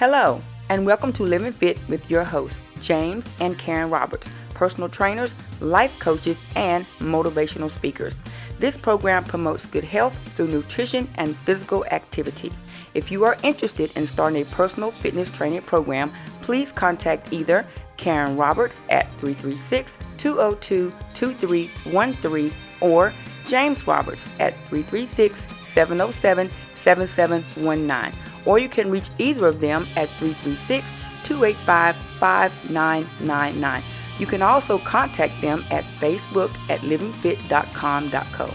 Hello, and welcome to Living Fit with your hosts, James and Karen Roberts, personal trainers, life coaches, and motivational speakers. This program promotes good health through nutrition and physical activity. If you are interested in starting a personal fitness training program, please contact either Karen Roberts at 336 202 2313 or James Roberts at 336 707 7719 or you can reach either of them at 336 285 5999. You can also contact them at Facebook at livingfit.com.co.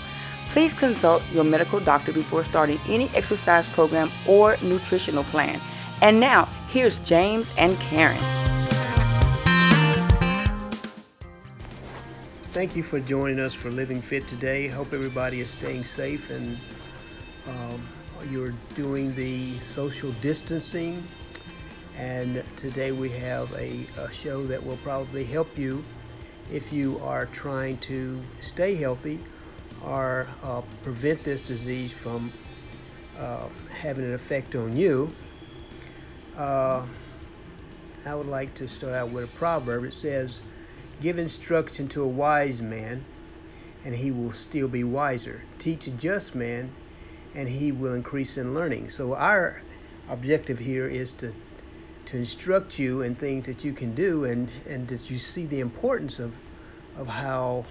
Please consult your medical doctor before starting any exercise program or nutritional plan. And now, here's James and Karen. Thank you for joining us for Living Fit today. Hope everybody is staying safe and um, you're doing the social distancing and today we have a, a, show that will probably help you if you are trying to stay healthy or uh, prevent this disease from uh, having an effect on you. Uh, I would like to start out with a proverb. It says, Give instruction to a wise man, and he will still be wiser. Teach a just man, and he will increase in learning. So our objective here is to to instruct you in things that you can do and, and that you see the importance of of how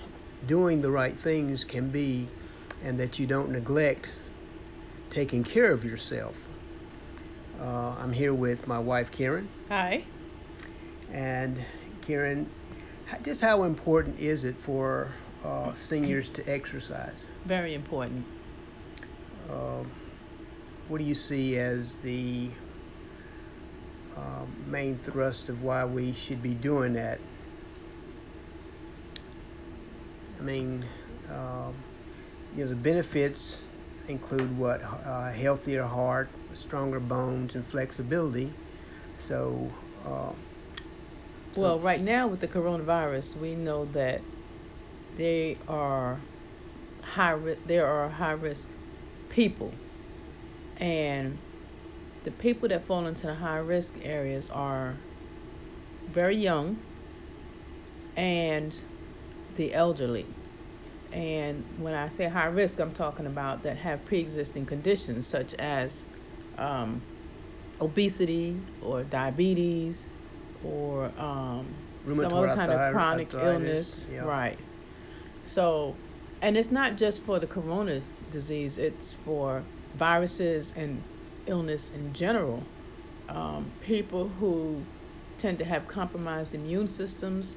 doing the right things can be and that you don't neglect taking care of yourself. Uh, I'm here with my wife Karen. Hi. And Karen, just how important is it for uh, seniors to exercise? Very important. Um, what do you see as the uh, main thrust of why we should be doing that? I mean, uh, you know, the benefits include what? Uh, healthier heart, stronger bones, and flexibility. So, uh, so, well, right now with the coronavirus, we know that they are high. There are high risk people. And the people that fall into the high risk areas are very young and the elderly. And when I say high risk, I'm talking about that have pre existing conditions such as um, obesity or diabetes or um, some other kind of chronic illness. Yeah. Right. So, and it's not just for the corona disease, it's for viruses and illness in general. Um, people who tend to have compromised immune systems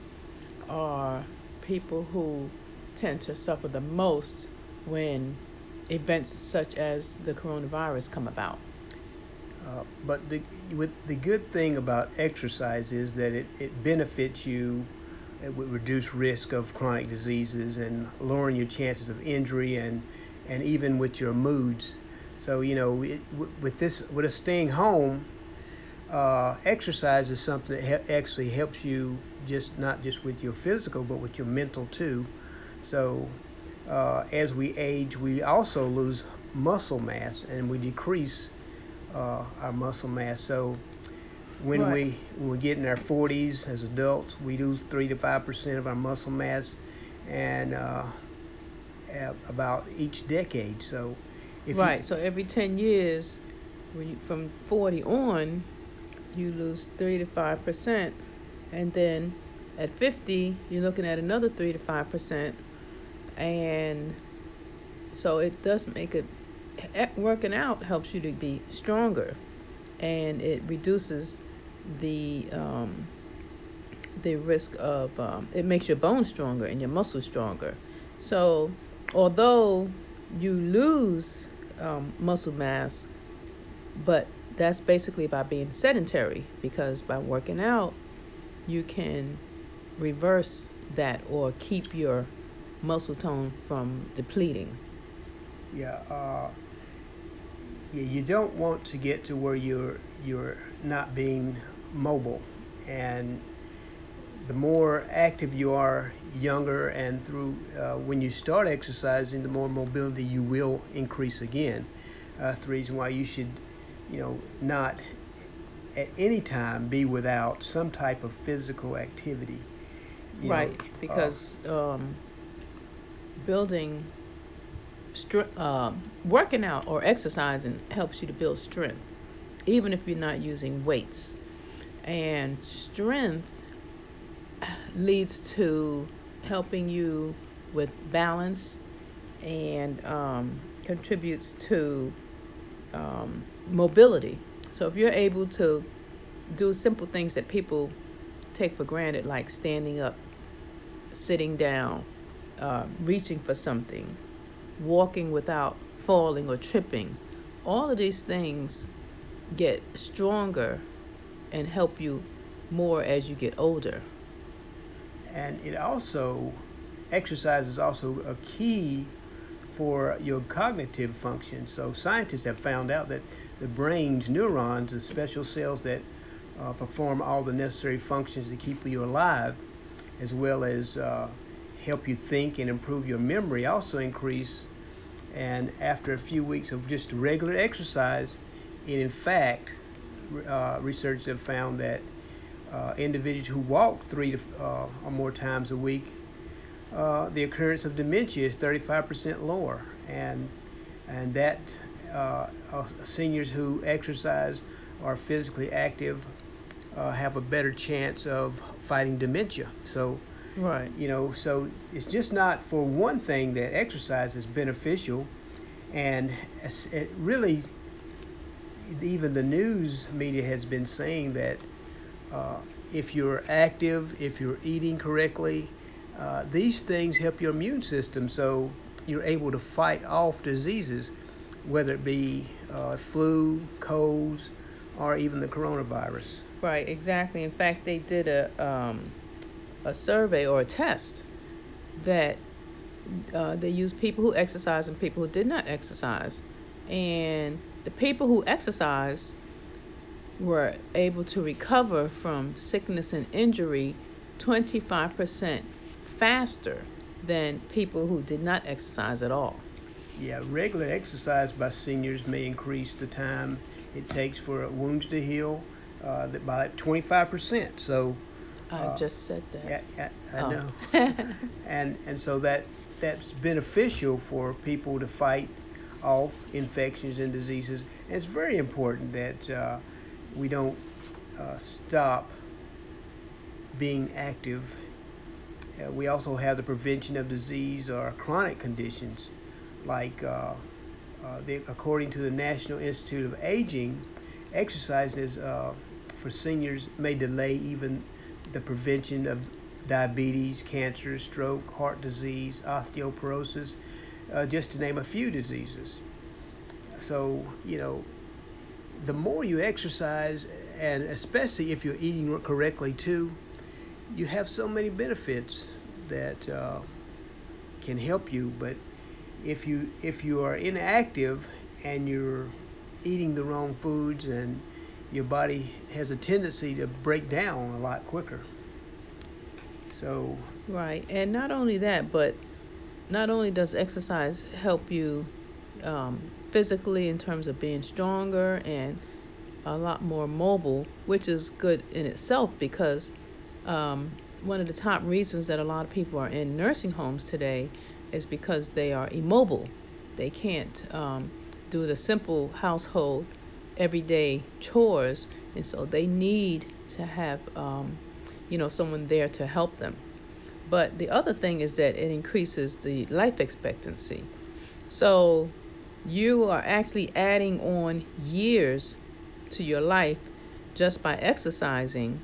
are people who tend to suffer the most when events such as the coronavirus come about. Uh, but the with the good thing about exercise is that it, it benefits you it would reduce risk of chronic diseases and lowering your chances of injury and and even with your moods. So you know, it, with this, with us staying home, uh, exercise is something that he- actually helps you just not just with your physical, but with your mental too. So uh, as we age, we also lose muscle mass and we decrease uh, our muscle mass. So when right. we when we get in our 40s as adults, we lose three to five percent of our muscle mass, and uh, about each decade. So, right. You, so every 10 years, when you, from 40 on, you lose three to five percent, and then at 50, you're looking at another three to five percent, and so it does make it. Working out helps you to be stronger, and it reduces the um, the risk of um, it makes your bones stronger and your muscles stronger. So although you lose um, muscle mass, but that's basically by being sedentary because by working out, you can reverse that or keep your muscle tone from depleting. Yeah, uh, yeah, you don't want to get to where you're you're not being mobile, and the more active you are younger and through uh, when you start exercising the more mobility you will increase again uh, that's the reason why you should you know not at any time be without some type of physical activity. right, know, because uh, um, building, str- uh, working out or exercising helps you to build strength, even if you're not using weights. And strength leads to helping you with balance and um, contributes to um, mobility. So if you're able to do simple things that people take for granted, like standing up, sitting down, uh, reaching for something, walking without falling or tripping, all of these things get stronger and help you more as you get older. And it also, exercise is also a key for your cognitive function. So scientists have found out that the brain's neurons, the special cells that uh, perform all the necessary functions to keep you alive, as well as uh, help you think and improve your memory, also increase. And after a few weeks of just regular exercise, it in fact, uh, research have found that uh, individuals who walk three to, uh, or more times a week uh, the occurrence of dementia is 35% lower, and and that uh, uh, seniors who exercise are physically active uh, have a better chance of fighting dementia. So, right, you know, so it's just not for one thing that exercise is beneficial, and it really, even the news media has been saying that uh, if you're active, if you're eating correctly uh, these things help your immune system so you're able to fight off diseases, whether it be uh, flu, colds, or even the coronavirus. Right, exactly. In fact, they did a um, a survey or a test that uh, they used people who exercise and people who did not exercise, and the people who exercised were able to recover from sickness and injury 25% faster than people who did not exercise at all. Yeah, regular exercise by seniors may increase the time it takes for wounds to heal uh, by 25%. So I uh, just said that. Yeah, I, I oh. know. and and so that that's beneficial for people to fight off infections and diseases. And it's very important that uh, we don't uh, stop being active uh, we also have the prevention of disease or chronic conditions, like uh, uh, the, according to the National Institute of Aging, exercise is, uh, for seniors may delay even the prevention of diabetes, cancer, stroke, heart disease, osteoporosis, uh, just to name a few diseases. So, you know, the more you exercise, and especially if you're eating correctly too, you have so many benefits that uh, can help you. But if you if you are inactive and you're eating the wrong foods and your body has a tendency to break down a lot quicker. So right, and not only that, but not only does exercise help you um, physically in terms of being stronger and a lot more mobile, which is good in itself because um, one of the top reasons that a lot of people are in nursing homes today is because they are immobile. They can't um, do the simple household, everyday chores, and so they need to have, um, you know, someone there to help them. But the other thing is that it increases the life expectancy. So you are actually adding on years to your life just by exercising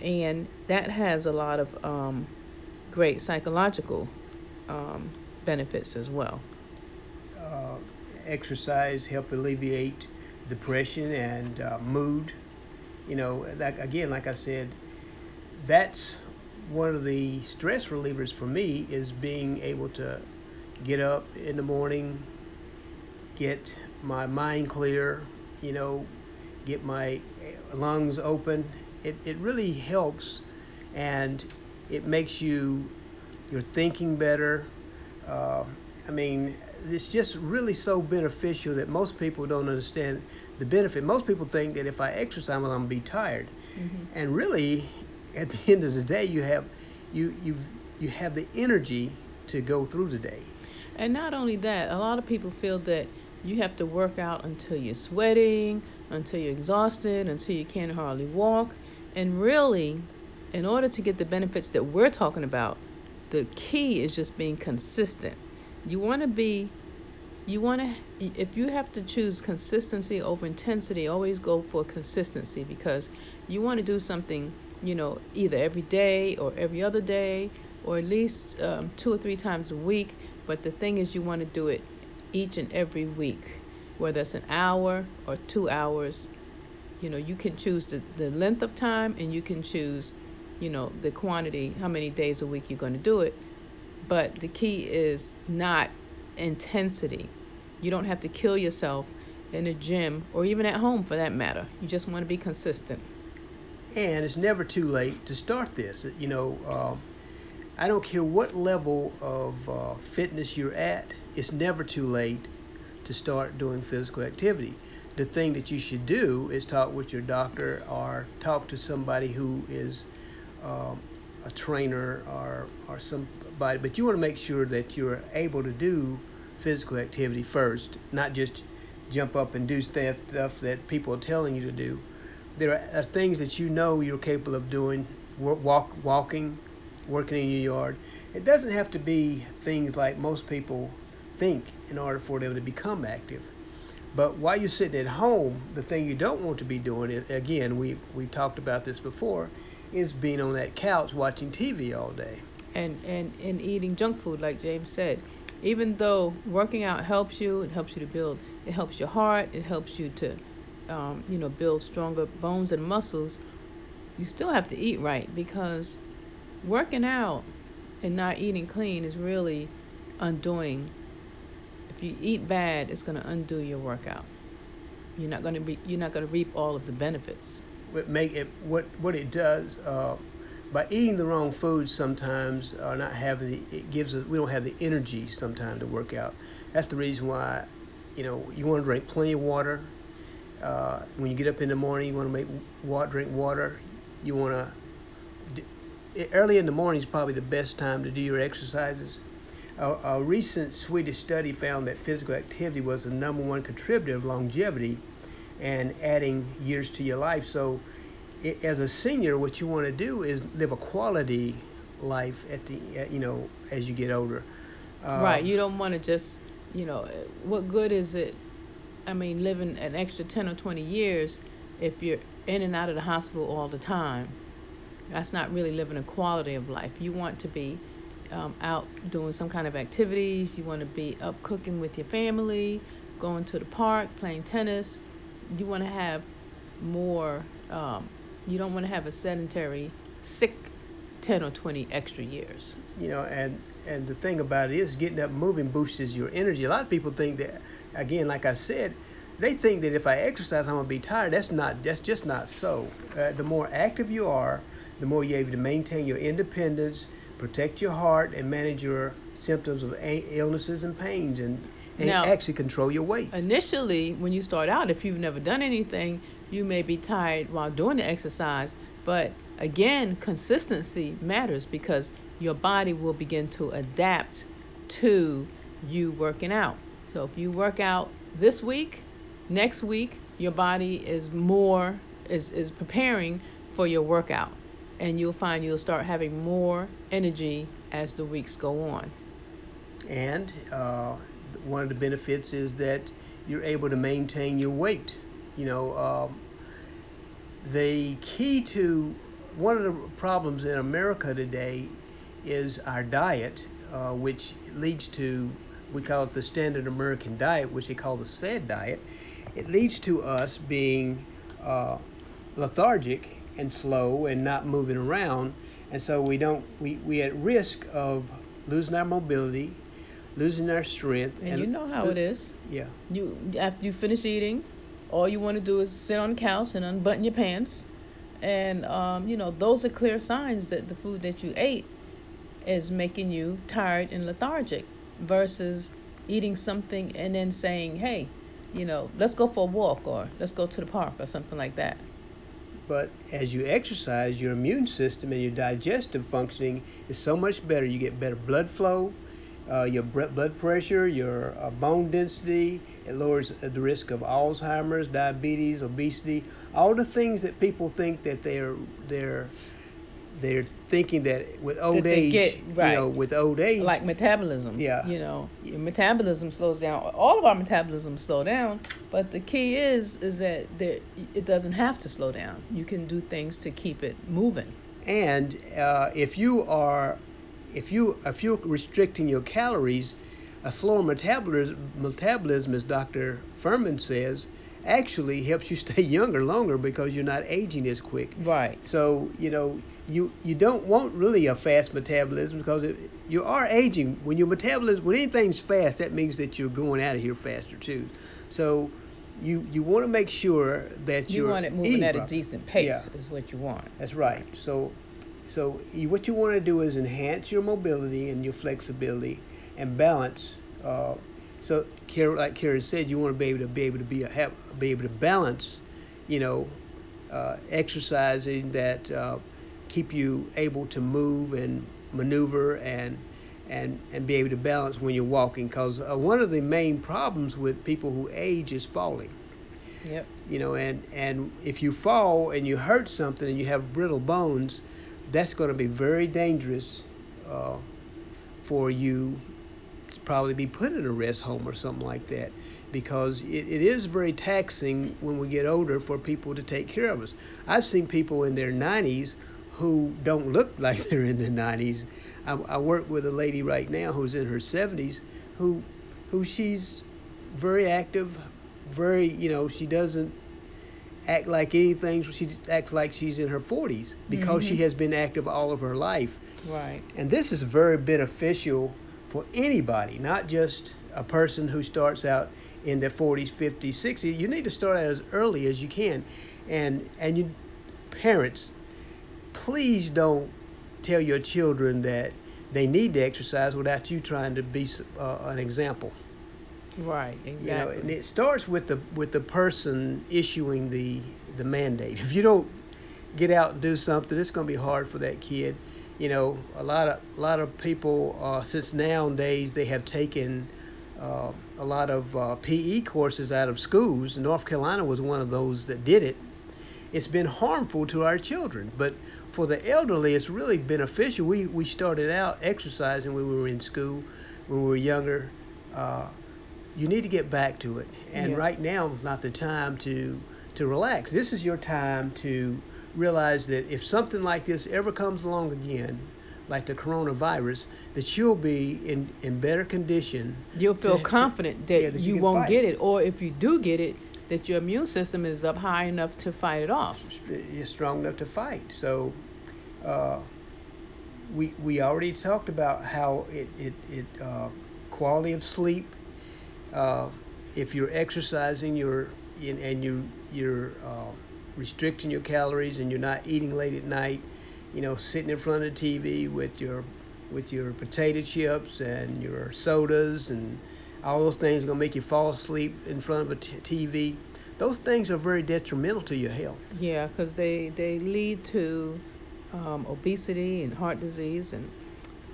and that has a lot of um, great psychological um, benefits as well. Uh, exercise help alleviate depression and uh, mood. You know, again, like I said, that's one of the stress relievers for me is being able to get up in the morning, get my mind clear, you know, get my lungs open it, it really helps and it makes you you're thinking better. Uh, I mean, it's just really so beneficial that most people don't understand the benefit. Most people think that if I exercise, well, I'm gonna be tired, mm-hmm. and really, at the end of the day, you have you you you have the energy to go through the day. And not only that, a lot of people feel that you have to work out until you're sweating, until you're exhausted, until you can't hardly walk. And really, in order to get the benefits that we're talking about, the key is just being consistent. You want to be you want to if you have to choose consistency over intensity always go for consistency because you want to do something you know either every day or every other day or at least um, two or three times a week but the thing is you want to do it each and every week whether it's an hour or two hours you know you can choose the, the length of time and you can choose you know the quantity how many days a week you're going to do it. But the key is not intensity. You don't have to kill yourself in a gym or even at home for that matter. You just want to be consistent. And it's never too late to start this. You know uh, i don't care what level of uh, fitness you're at it's never too late to start doing physical activity the thing that you should do is talk with your doctor or talk to somebody who is um, a trainer or or somebody, but you want to make sure that you're able to do physical activity first, not just jump up and do stuff, stuff that people are telling you to do. There are, things that you know you're capable of doing, walk, walking, working in your yard. It doesn't have to be things like most people think in order for them to become active. But while you're sitting at home, the thing you don't want to be doing, again, we, we talked about this before, is being on that couch watching TV all day. And, and, and eating junk food, like James said. Even though working out helps you, it helps you to build, it helps your heart, it helps you to, um, you know, build stronger bones and muscles. You still have to eat right because working out and not eating clean is really undoing. If you eat bad, it's going to undo your workout. You're not going to be, you're not going to reap all of the benefits what make it what what it does uh, by eating the wrong foods sometimes or not having the, it gives us we don't have the energy sometimes to work out. That's the reason why you know you want to drink plenty of water. Uh, when you get up in the morning, you want to make water, drink water. You want to early in the morning is probably the best time to do your exercises. A, a recent Swedish study found that physical activity was the number one contributor of longevity and adding years to your life. So, it, as a senior, what you want to do is live a quality life at the at, you know as you get older. Uh, right. You don't want to just you know what good is it? I mean, living an extra 10 or 20 years if you're in and out of the hospital all the time. That's not really living a quality of life. You want to be um, out doing some kind of activities. You want to be up cooking with your family, going to the park, playing tennis, you want to have more um, you don't want to have a sedentary sick 10 or 20 extra years. You know and and the thing about it is getting up moving boosts your energy. A lot of people think that again like i said they think that if i exercise i'm going to be tired. That's not that's just not so. Uh, the more active you are the more you're able to maintain your independence protect your heart and manage your symptoms of illnesses and pains and and now, actually control your weight. Initially, when you start out, if you've never done anything, you may be tired while doing the exercise. But again, consistency matters because your body will begin to adapt to you working out. So if you work out this week, next week your body is more is is preparing for your workout and you'll find you'll start having more energy as the weeks go on. And uh, one of the benefits is that you're able to maintain your weight. You know, um, the key to one of the problems in America today is our diet, uh, which leads to we call it the standard American diet, which they call the SAD diet. It leads to us being uh, lethargic and slow and not moving around, and so we don't we we at risk of losing our mobility, losing our strength. And, and you know how lo- it is. Yeah. You after you finish eating, all you want to do is sit on the couch and unbutton your pants, and um, you know those are clear signs that the food that you ate is making you tired and lethargic. Versus eating something and then saying, hey, you know, let's go for a walk or let's go to the park or something like that. But as you exercise, your immune system and your digestive functioning is so much better. You get better blood flow, uh, your blood pressure, your uh, bone density. It lowers the risk of Alzheimer's, diabetes, obesity, all the things that people think that they're they're they're thinking that with old that age, get, right. you know, with old age, like metabolism, yeah, you know, your metabolism slows down. All of our metabolism slow down, but the key is is that there, it doesn't have to slow down. You can do things to keep it moving. And uh, if you are, if you if you're restricting your calories, a slower metabolism, metabolism, as Dr. Fuhrman says, actually helps you stay younger longer because you're not aging as quick. Right. So you know you you don't want really a fast metabolism because it, you are aging. When your metabolism, when anything's fast, that means that you're going out of here faster too. So you you want to make sure that you want it moving at a decent pace yeah. is what you want. That's right. So so you, what you want to do is enhance your mobility and your flexibility and balance. Uh, so like Karen said, you want to be able to be able to be a, have, be able to balance, you know, uh, exercising that. Uh, keep you able to move and maneuver and and and be able to balance when you're walking because uh, one of the main problems with people who age is falling yep you know and and if you fall and you hurt something and you have brittle bones that's going to be very dangerous uh, for you probably be put in a rest home or something like that because it, it is very taxing when we get older for people to take care of us i've seen people in their 90s who don't look like they're in their 90s. I, I work with a lady right now who's in her 70s, who, who she's very active, very you know she doesn't act like anything. She acts like she's in her 40s because mm-hmm. she has been active all of her life. Right. And this is very beneficial for anybody, not just a person who starts out in their 40s, 50s, 60s. You need to start out as early as you can, and and you parents please don't tell your children that they need to exercise without you trying to be uh, an example. Right, exactly. You know, and it starts with the with the person issuing the the mandate. If you don't get out and do something, it's going to be hard for that kid. You know, a lot of a lot of people uh, since nowadays they have taken uh, a lot of uh, PE courses out of schools. North Carolina was one of those that did it. It's been harmful to our children, but for the elderly, it's really beneficial. We we started out exercising when we were in school, when we were younger. Uh, you need to get back to it, and yeah. right now is not the time to to relax. This is your time to realize that if something like this ever comes along again, like the coronavirus, that you'll be in, in better condition. You'll feel to, confident that, yeah, that you, you won't fight. get it, or if you do get it, that your immune system is up high enough to fight it off. You're strong enough to fight. So uh, we we already talked about how it it, it uh, quality of sleep. Uh, if you're exercising, you're in, and you you're uh, restricting your calories and you're not eating late at night. You know, sitting in front of the TV with your with your potato chips and your sodas and all those things are going to make you fall asleep in front of a t- TV. Those things are very detrimental to your health. Yeah, because they, they lead to um, obesity and heart disease and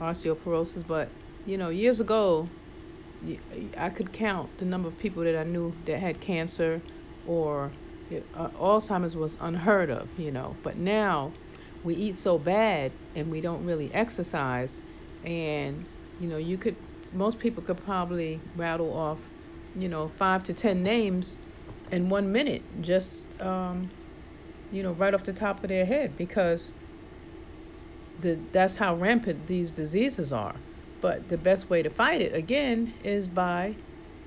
osteoporosis. But you know, years ago, I could count the number of people that I knew that had cancer or uh, Alzheimer's was unheard of. You know, but now we eat so bad and we don't really exercise, and you know, you could most people could probably rattle off, you know, five to ten names in one minute, just um, you know, right off the top of their head because the, that's how rampant these diseases are. But the best way to fight it, again, is by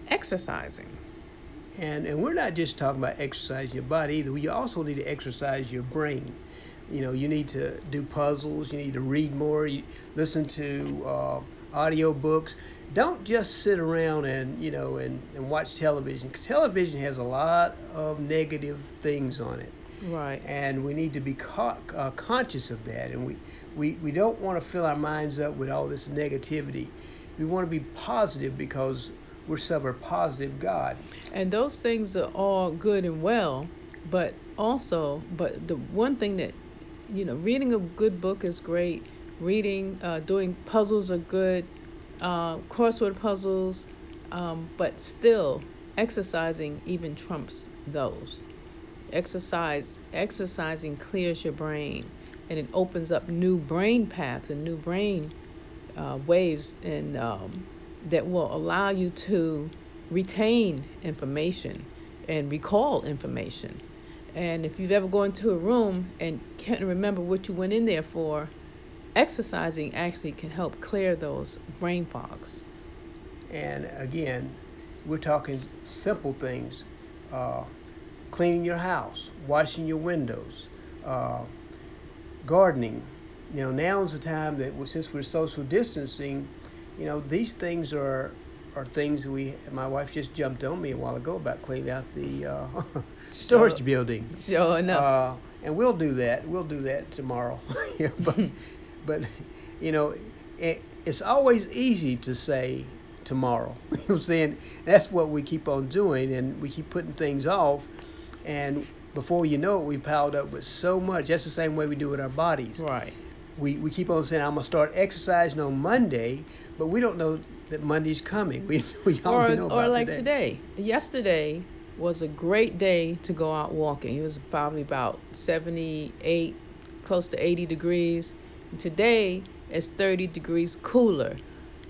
exercising. And, and we're not just talking about exercising your body either. You also need to exercise your brain. You know, you need to do puzzles. You need to read more. You listen to uh, audio books. Don't just sit around and you know and, and watch television. Television has a lot of negative things on it. Right. And we need to be co- uh, conscious of that. And we we, we don't want to fill our minds up with all this negativity. We want to be positive because we're a positive God. And those things are all good and well, but also, but the one thing that, you know, reading a good book is great. Reading, uh, doing puzzles are good. Uh, crossword puzzles, um, but still, exercising even trumps those. Exercise, exercising clears your brain, and it opens up new brain paths and new brain uh, waves, and um, that will allow you to retain information and recall information. And if you've ever gone to a room and can't remember what you went in there for, exercising actually can help clear those brain fogs. And again, we're talking simple things uh, cleaning your house, washing your windows, uh, gardening. You know, now is the time that since we're social distancing, you know, these things are are things we. My wife just jumped on me a while ago about cleaning out the uh, storage sure. building. Sure enough. Uh, and we'll do that. We'll do that tomorrow. yeah, but but you know, it, it's always easy to say tomorrow. you know what I'm saying? That's what we keep on doing, and we keep putting things off, and before you know it, we piled up with so much. That's the same way we do with our bodies. Right. We, we keep on saying I'm gonna start exercising on Monday, but we don't know that Monday's coming. We we or, know about or like today. today. Yesterday was a great day to go out walking. It was probably about 78, close to 80 degrees. Today it's 30 degrees cooler.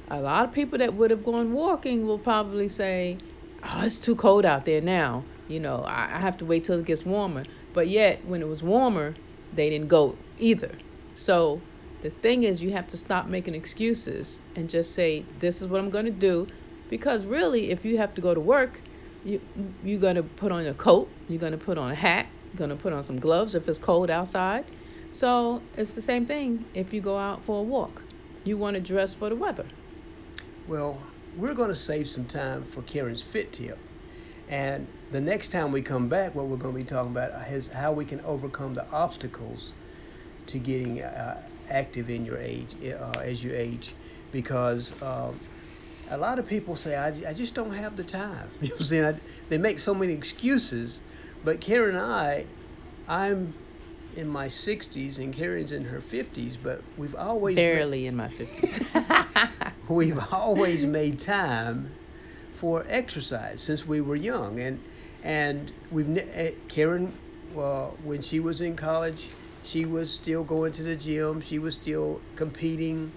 A lot of people that would have gone walking will probably say, "Oh, it's too cold out there now." You know, I, I have to wait till it gets warmer. But yet, when it was warmer, they didn't go either. So the thing is, you have to stop making excuses and just say, "This is what I'm going to do," because really, if you have to go to work, you you're going to put on a coat, you're going to put on a hat, you're going to put on some gloves if it's cold outside. So it's the same thing if you go out for a walk. You want to dress for the weather. Well, we're going to save some time for Karen's fit tip. And the next time we come back, what we're going to be talking about is how we can overcome the obstacles to getting uh, active in your age uh, as you age, because um, a lot of people say I, I just don't have the time. You know what I'm saying? I, they make so many excuses, but Karen and I, I'm in my 60s and Karen's in her 50s, but we've always barely made, in my 50s. we've always made time for exercise since we were young, and and we've ne- Karen, uh, when she was in college, she was still going to the gym. She was still competing.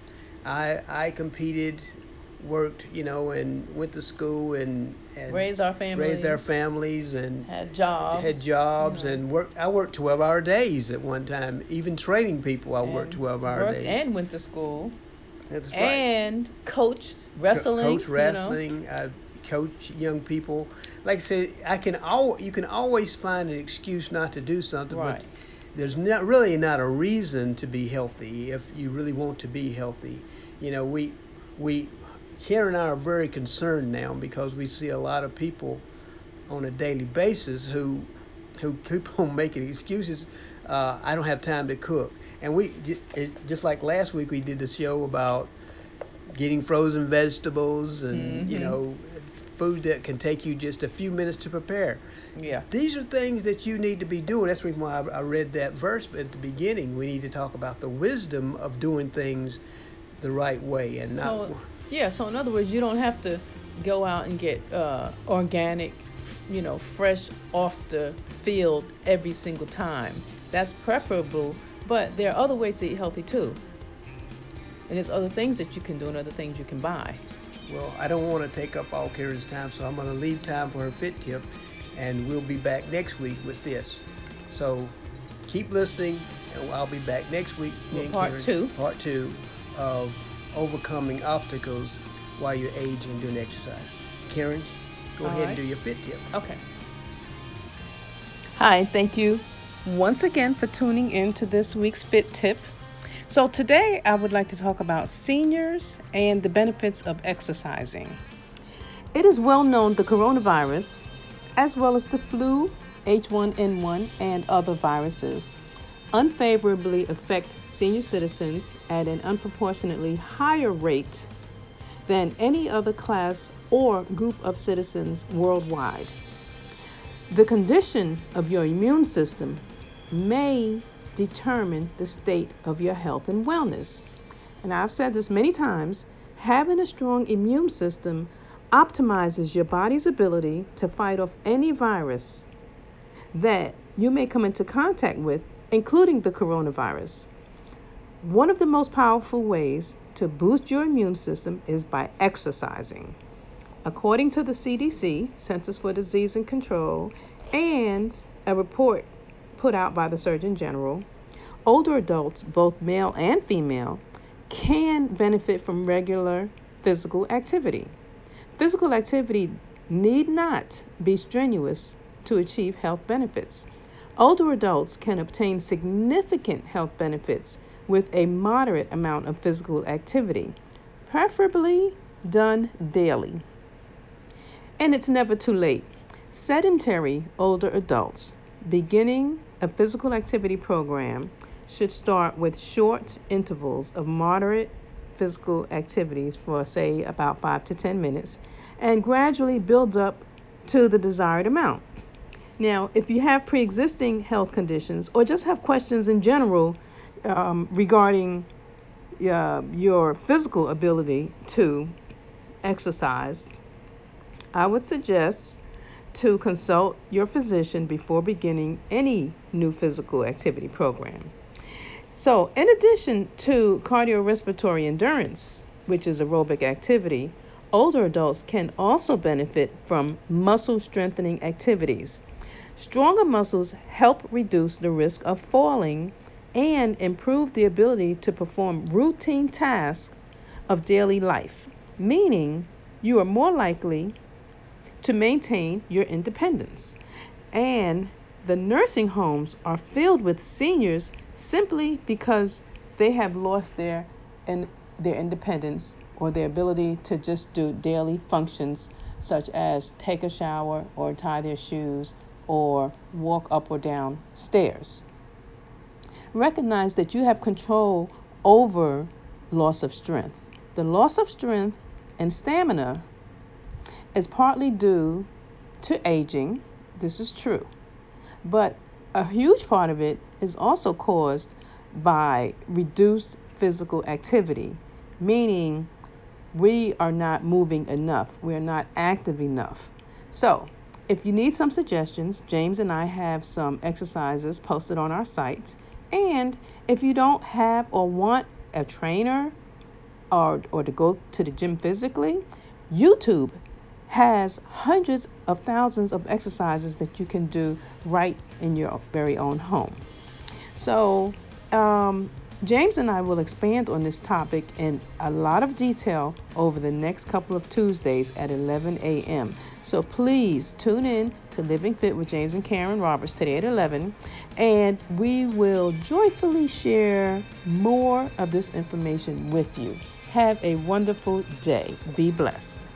I I competed, worked, you know, and went to school and, and raised our families. Raised our families and had jobs. Had jobs and worked. I worked 12-hour days at one time. Even training people, I and worked 12-hour days. And went to school. That's right. And coached wrestling. Co- coach wrestling. You know? I uh, coach young people. Like I said, I can al- you can always find an excuse not to do something, right. but there's not really not a reason to be healthy if you really want to be healthy. You know, we we Karen and I are very concerned now because we see a lot of people on a daily basis who who keep on making excuses. Uh, I don't have time to cook, and we just like last week we did the show about getting frozen vegetables and mm-hmm. you know food that can take you just a few minutes to prepare. Yeah. These are things that you need to be doing. That's the reason why I, I read that verse at the beginning. We need to talk about the wisdom of doing things the right way and not. So, yeah. So in other words, you don't have to go out and get uh, organic, you know, fresh off the field every single time. That's preferable, but there are other ways to eat healthy too. And there's other things that you can do and other things you can buy. Well, I don't want to take up all Karen's time, so I'm going to leave time for her fit tip, and we'll be back next week with this. So keep listening, and I'll be back next week. Well, part Karen, two. Part two of overcoming obstacles while you're aging and doing exercise. Karen, go all ahead right. and do your fit tip. Okay. Hi, thank you once again for tuning in to this week's Fit Tip. So, today I would like to talk about seniors and the benefits of exercising. It is well known the coronavirus, as well as the flu, H1N1, and other viruses, unfavorably affect senior citizens at an unproportionately higher rate than any other class or group of citizens worldwide. The condition of your immune system may determine the state of your health and wellness. And I've said this many times having a strong immune system optimizes your body's ability to fight off any virus that you may come into contact with, including the coronavirus. One of the most powerful ways to boost your immune system is by exercising. According to the CDC, Centers for Disease and Control, and a report put out by the Surgeon General, older adults, both male and female, can benefit from regular physical activity. Physical activity need not be strenuous to achieve health benefits. Older adults can obtain significant health benefits with a moderate amount of physical activity, preferably done daily. And it's never too late. Sedentary older adults beginning a physical activity program should start with short intervals of moderate physical activities for, say, about five to 10 minutes and gradually build up to the desired amount. Now, if you have pre existing health conditions or just have questions in general um, regarding uh, your physical ability to exercise, I would suggest to consult your physician before beginning any new physical activity program. So, in addition to cardiorespiratory endurance, which is aerobic activity, older adults can also benefit from muscle strengthening activities. Stronger muscles help reduce the risk of falling and improve the ability to perform routine tasks of daily life, meaning you are more likely to maintain your independence. And the nursing homes are filled with seniors simply because they have lost their in, their independence or their ability to just do daily functions such as take a shower or tie their shoes or walk up or down stairs. Recognize that you have control over loss of strength. The loss of strength and stamina is partly due to aging. This is true. But a huge part of it is also caused by reduced physical activity, meaning we are not moving enough, we are not active enough. So, if you need some suggestions, James and I have some exercises posted on our site. And if you don't have or want a trainer or, or to go to the gym physically, YouTube has hundreds of thousands of exercises that you can do right in your very own home. So, um, James and I will expand on this topic in a lot of detail over the next couple of Tuesdays at 11 a.m. So please tune in to Living Fit with James and Karen Roberts today at 11, and we will joyfully share more of this information with you. Have a wonderful day. Be blessed.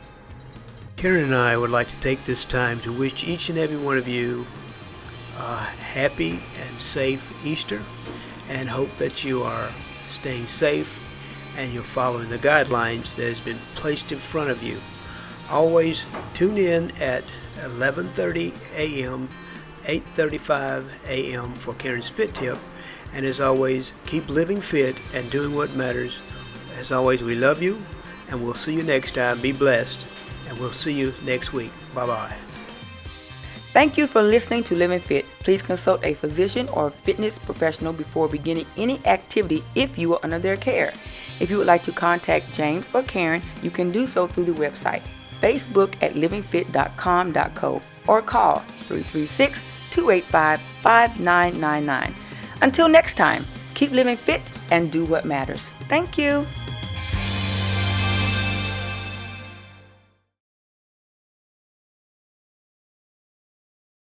Karen and I would like to take this time to wish each and every one of you a happy and safe Easter and hope that you are staying safe and you're following the guidelines that has been placed in front of you. Always tune in at 11:30 a.m., 8:35 a.m. for Karen's Fit Tip, and as always, keep living fit and doing what matters. As always, we love you, and we'll see you next time. Be blessed, and we'll see you next week. Bye bye. Thank you for listening to Living Fit. Please consult a physician or fitness professional before beginning any activity if you are under their care. If you would like to contact James or Karen, you can do so through the website, Facebook at livingfit.com.co, or call 336 285 5999. Until next time, keep living fit and do what matters. Thank you.